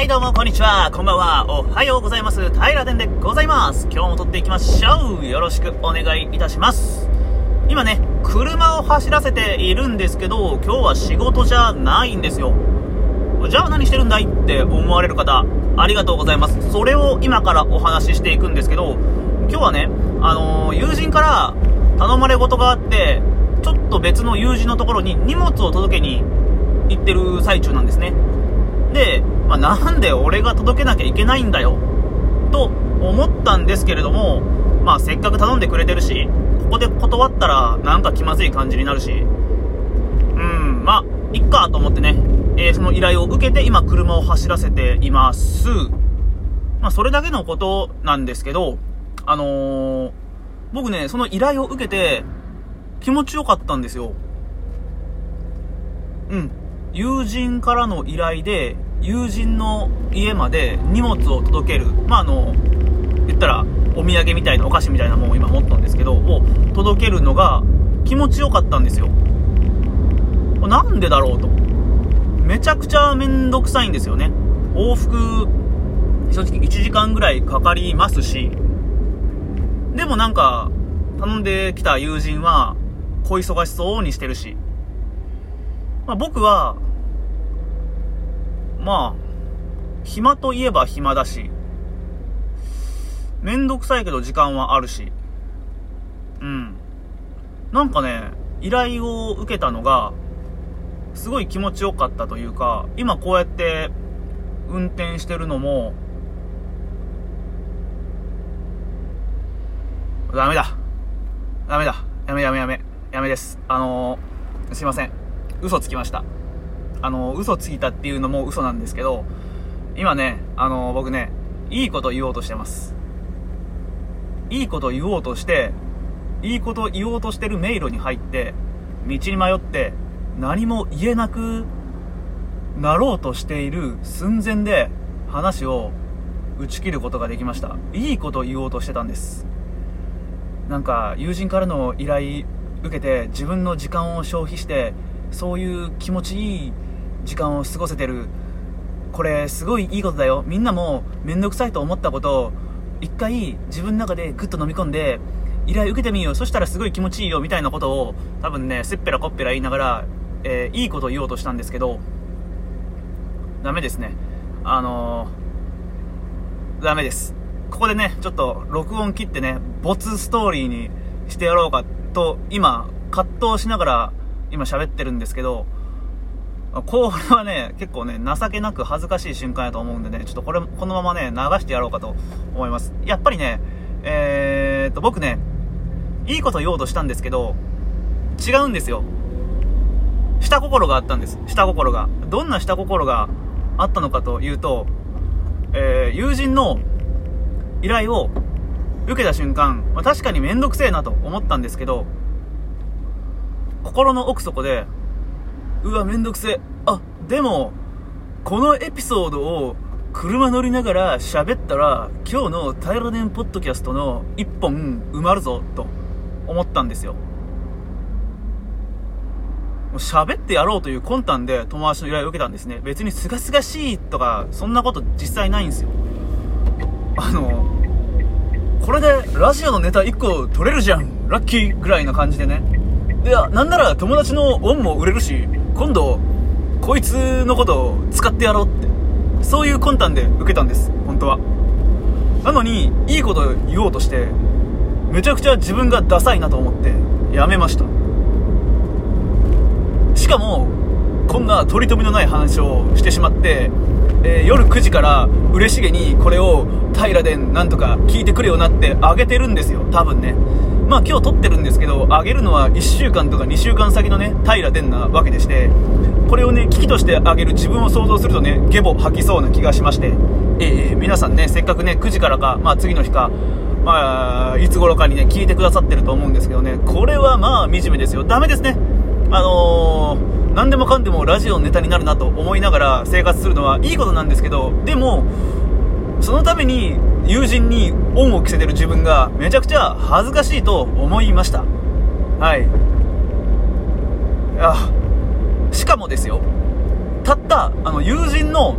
はいどうもこんにちは、こんばんは、おはようございます。平田でございます。今日も撮っていきましょう。よろしくお願いいたします。今ね、車を走らせているんですけど、今日は仕事じゃないんですよ。じゃあ何してるんだいって思われる方、ありがとうございます。それを今からお話ししていくんですけど、今日はね、あのー友人から頼まれ事があって、ちょっと別の友人のところに荷物を届けに行ってる最中なんですね。で、まあ、なんで俺が届けなきゃいけないんだよ、と思ったんですけれども、まあせっかく頼んでくれてるし、ここで断ったらなんか気まずい感じになるし、うん、まあ、いっかと思ってね、えーその依頼を受けて今車を走らせています。まあそれだけのことなんですけど、あのー僕ね、その依頼を受けて気持ちよかったんですよ。うん。友人からの依頼で、友人の家まで荷物を届ける。まあ、あの、言ったら、お土産みたいなお菓子みたいなもんを今持ったんですけど、を届けるのが気持ちよかったんですよ。なんでだろうと。めちゃくちゃめんどくさいんですよね。往復、正直1時間ぐらいかかりますし、でもなんか、頼んできた友人は、小忙しそうにしてるし、まあ、僕は、まあ、暇といえば暇だし、めんどくさいけど時間はあるし、うん。なんかね、依頼を受けたのが、すごい気持ちよかったというか、今こうやって運転してるのも、ダメだ。ダメだ。やめやめやめ。やめです。あのー、すいません。嘘つきました。あの、嘘ついたっていうのも嘘なんですけど、今ね、あの、僕ね、いいこと言おうとしてます。いいこと言おうとして、いいこと言おうとしてる迷路に入って、道に迷って、何も言えなくなろうとしている寸前で話を打ち切ることができました。いいこと言おうとしてたんです。なんか友人からの依頼受けて自分の時間を消費してそういう気持ちいい時間を過ごせてる。これすごいいいことだよ。みんなも面倒くさいと思ったことを一回自分の中でグッと飲み込んで依頼受けてみよう。そしたらすごい気持ちいいよ。みたいなことを多分ねせっぺらこっぺら言いながら、えーいいことを言おうとしたんですけどダメですね。あのーダメです。ここでね、ちょっと録音切ってね、没ストーリーにしてやろうかと、今、葛藤しながら今喋ってるんですけど、これはね、結構ね、情けなく恥ずかしい瞬間やと思うんでね、ちょっとこれ、このままね、流してやろうかと思います。やっぱりね、えーっと、僕ね、いいこと言おうとしたんですけど、違うんですよ。下心があったんです。下心が。どんな下心があったのかというと、えー、友人の依頼を受けた瞬間、まあ、確かにめんどくせえなと思ったんですけど、心の奥底で、うわ、めんどくせえ。あ、でも、このエピソードを車乗りながら喋ったら、今日のタイラデンポッドキャストの一本埋まるぞ、と思ったんですよ。もう喋ってやろうという魂胆で友達の依頼を受けたんですね。別に清々しいとか、そんなこと実際ないんですよ。あの、これでラジオのネタ1個取れるじゃんラッキーぐらいな感じでね。いや、なんなら友達の恩も売れるし、今度、こいつのことを使ってやろうって。そういう魂胆で受けたんです、本当は。なのに、いいこと言おうとして、めちゃくちゃ自分がダサいなと思って、やめました。しかも、こんな取り留めのない話をしてしまって、えー夜9時から嬉しげにこれを平でなんとか聞いてくれよなってあげてるんですよ。多分ね。まあ今日撮ってるんですけどあげるのは1週間とか2週間先のね平でなわけでしてこれをね危機としてあげる自分を想像するとねゲボ吐きそうな気がしまして。えー皆さんねせっかくね9時からかまあ次の日かまあいつ頃かにね聞いてくださってると思うんですけどね。これはまあ惨めですよ。ダメですね。あのー何でもかんでもラジオのネタになるなと思いながら生活するのはいいことなんですけど、でも、そのために友人に恩を着せてる自分がめちゃくちゃ恥ずかしいと思いました。はい。あ、しかもですよ、たった、あの、友人の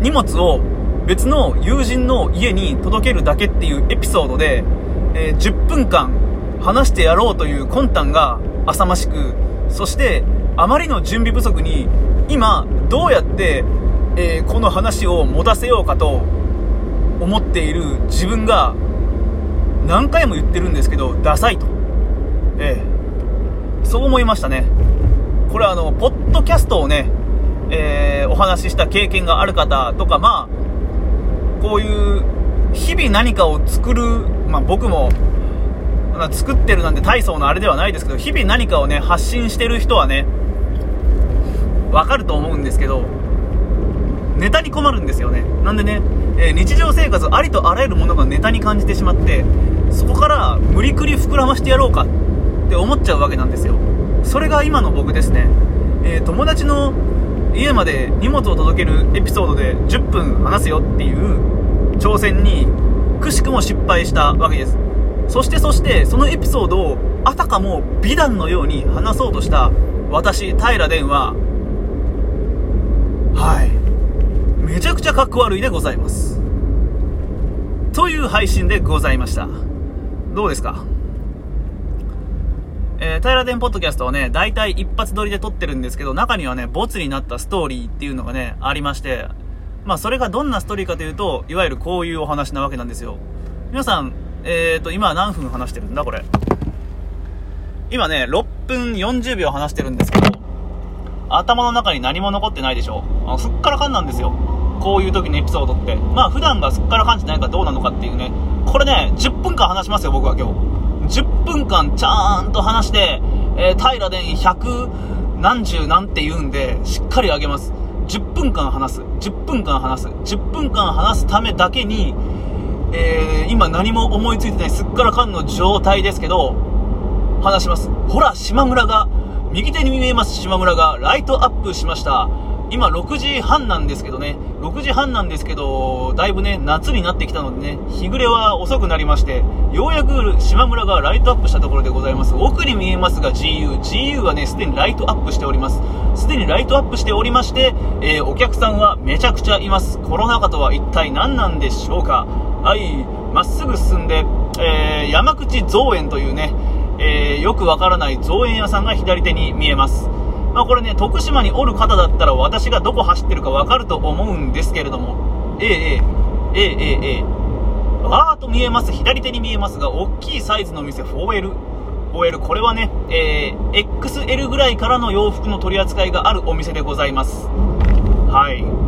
荷物を別の友人の家に届けるだけっていうエピソードで、えー、10分間話してやろうという魂胆が浅ましく、そしてあまりの準備不足に今どうやって、えー、この話を持たせようかと思っている自分が何回も言ってるんですけど、ダサいと。ええそう思いましたね。これあの、ポッドキャストをね、えー、お話しした経験がある方とか、まあ、こういう、日々何かを作る、まあ僕も、作ってるなんて大層なあれではないですけど、日々何かをね、発信してる人はね、わかると思うんですけど、ネタに困るんですよね。なんでね、えー、日常生活ありとあらゆるものがネタに感じてしまって、そこから無理くり膨らましてやろうかって思っちゃうわけなんですよ。それが今の僕ですね。えー、友達の家まで荷物を届けるエピソードで10分話すよっていう挑戦にくしくも失敗したわけですそしてそしてそのエピソードをあたかも美談のように話そうとした私平殿ははいめちゃくちゃかっこ悪いでございますという配信でございましたどうですか？えー、平殿ポッドキャストはね、大体一発撮りで撮ってるんですけど、中にはね、ボツになったストーリーっていうのがね、ありまして、まあ、それがどんなストーリーかというと、いわゆるこういうお話なわけなんですよ。皆さん、えーと、今何分話してるんだこれ？今ね、6分40秒話してるんですけど、頭の中に何も残ってないでしょ？あのすっからかんなんですよ。こういう時のエピソードって。まあ普段がすっからかんじゃないかどうなのかっていうね。これね、10分間話しますよ、僕は今日。10分間ちゃんと話して、えー、平殿100何十何て言うんで、しっかりあげます。10分間話す。10分間話す。10分間話すためだけに、えー、今何も思いついてないすっからかんの状態ですけど、話します。ほら、島村が、右手に見えます島村がライトアップしました。今6時半なんですけどね、6時半なんですけど、だいぶね、夏になってきたのでね、日暮れは遅くなりまして、ようやく島村がライトアップしたところでございます。奥に見えますが GU、GU はね、すでにライトアップしております。すでにライトアップしておりまして、えー、お客さんはめちゃくちゃいます。コロナ禍とは一体何なんでしょうかはい、まっすぐ進んで、えー、山口造園というね、えー、よくわからない造園屋さんが左手に見えます。まあ、これね、徳島におる方だったら私がどこ走ってるかわかると思うんですけれども、ええええ、ええええ、えわーっと見えます、左手に見えますが、大きいサイズの店 4L。4L、これはね、えー、XL ぐらいからの洋服の取り扱いがあるお店でございます。はい。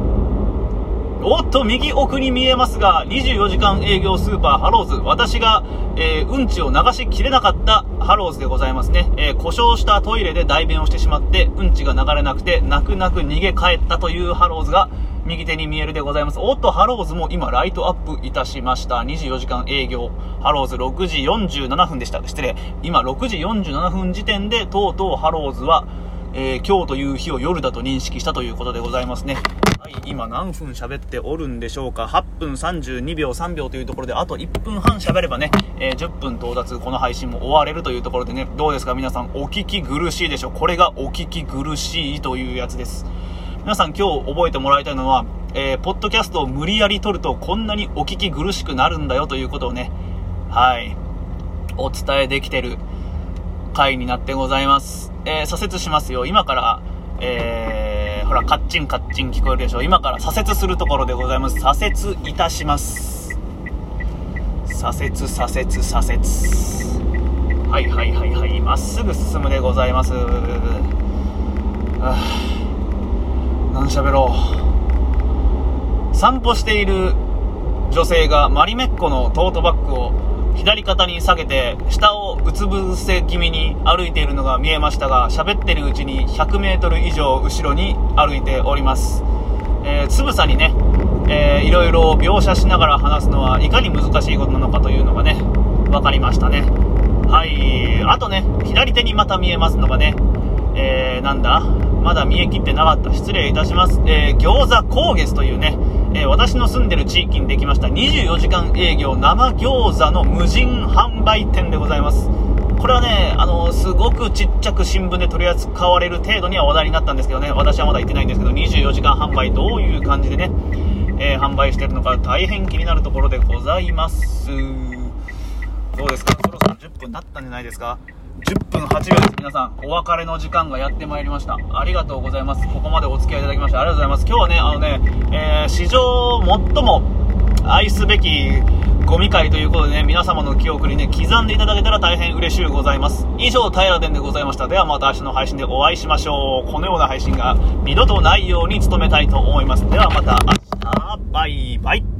おっと、右奥に見えますが、24時間営業スーパーハローズ。私が、えー、うんちを流しきれなかったハローズでございますね。えー、故障したトイレで大便をしてしまって、うんちが流れなくて、泣く泣く逃げ帰ったというハローズが、右手に見えるでございます。おっと、ハローズも今、ライトアップいたしました。24時間営業。ハローズ6時47分でした。失礼。今、6時47分時点で、とうとうハローズは、えー、今日という日を夜だと認識したということでございますね。はい、今何分喋っておるんでしょうか？8分32秒3秒というところで、あと1分半喋ればね、えー、10分到達、この配信も終われるというところでね、どうですか？皆さん、お聞き苦しいでしょう？これがお聞き苦しいというやつです。皆さん今日覚えてもらいたいのは、えー、ポッドキャストを無理やり撮るとこんなにお聞き苦しくなるんだよということをね、はい、お伝えできてる回になってございます。えー、左折しますよ。今から、えーほら、カッチンカッチン聞こえるでしょ？う。今から左折するところでございます。左折いたします。左折、左折、左折。はいはいはいはい。まっすぐ進むでございます。あ、何喋ろう。散歩している女性がマリメッコのトートバッグを左肩に下げて下をうつ伏せ気味に歩いているのが見えましたが喋ってるうちに 100m 以上後ろに歩いております、えー、つぶさにね、えー、いろいろ描写しながら話すのはいかに難しいことなのかというのがね分かりましたね。はい。あとね左手にまた見えますのがねえー、なんだ？まだ見えきってなかった。失礼いたします、えー、餃子高月というねえー、私の住んでる地域にできました。24時間営業生餃子の無人販売店でございます。これはね、あのすごくちっちゃく新聞で取り扱われる程度には話題になったんですけどね、私はまだ行ってないんですけど、24時間販売どういう感じでね、え、販売してるのか大変気になるところでございます。どうですか？そろそろ10分経ったんじゃないですか？10分8秒です皆さんお別れの時間がやってまいりましたありがとうございますここまでお付き合いいただきましてありがとうございます今日はねあのね、えー、史上最も愛すべきゴミ会ということでね、皆様の記憶にね、刻んでいただけたら大変嬉しゅうございます。以上、平殿でございました。ではまた明日の配信でお会いしましょう。このような配信が二度とないように努めたいと思います。ではまた明日、バイバイ。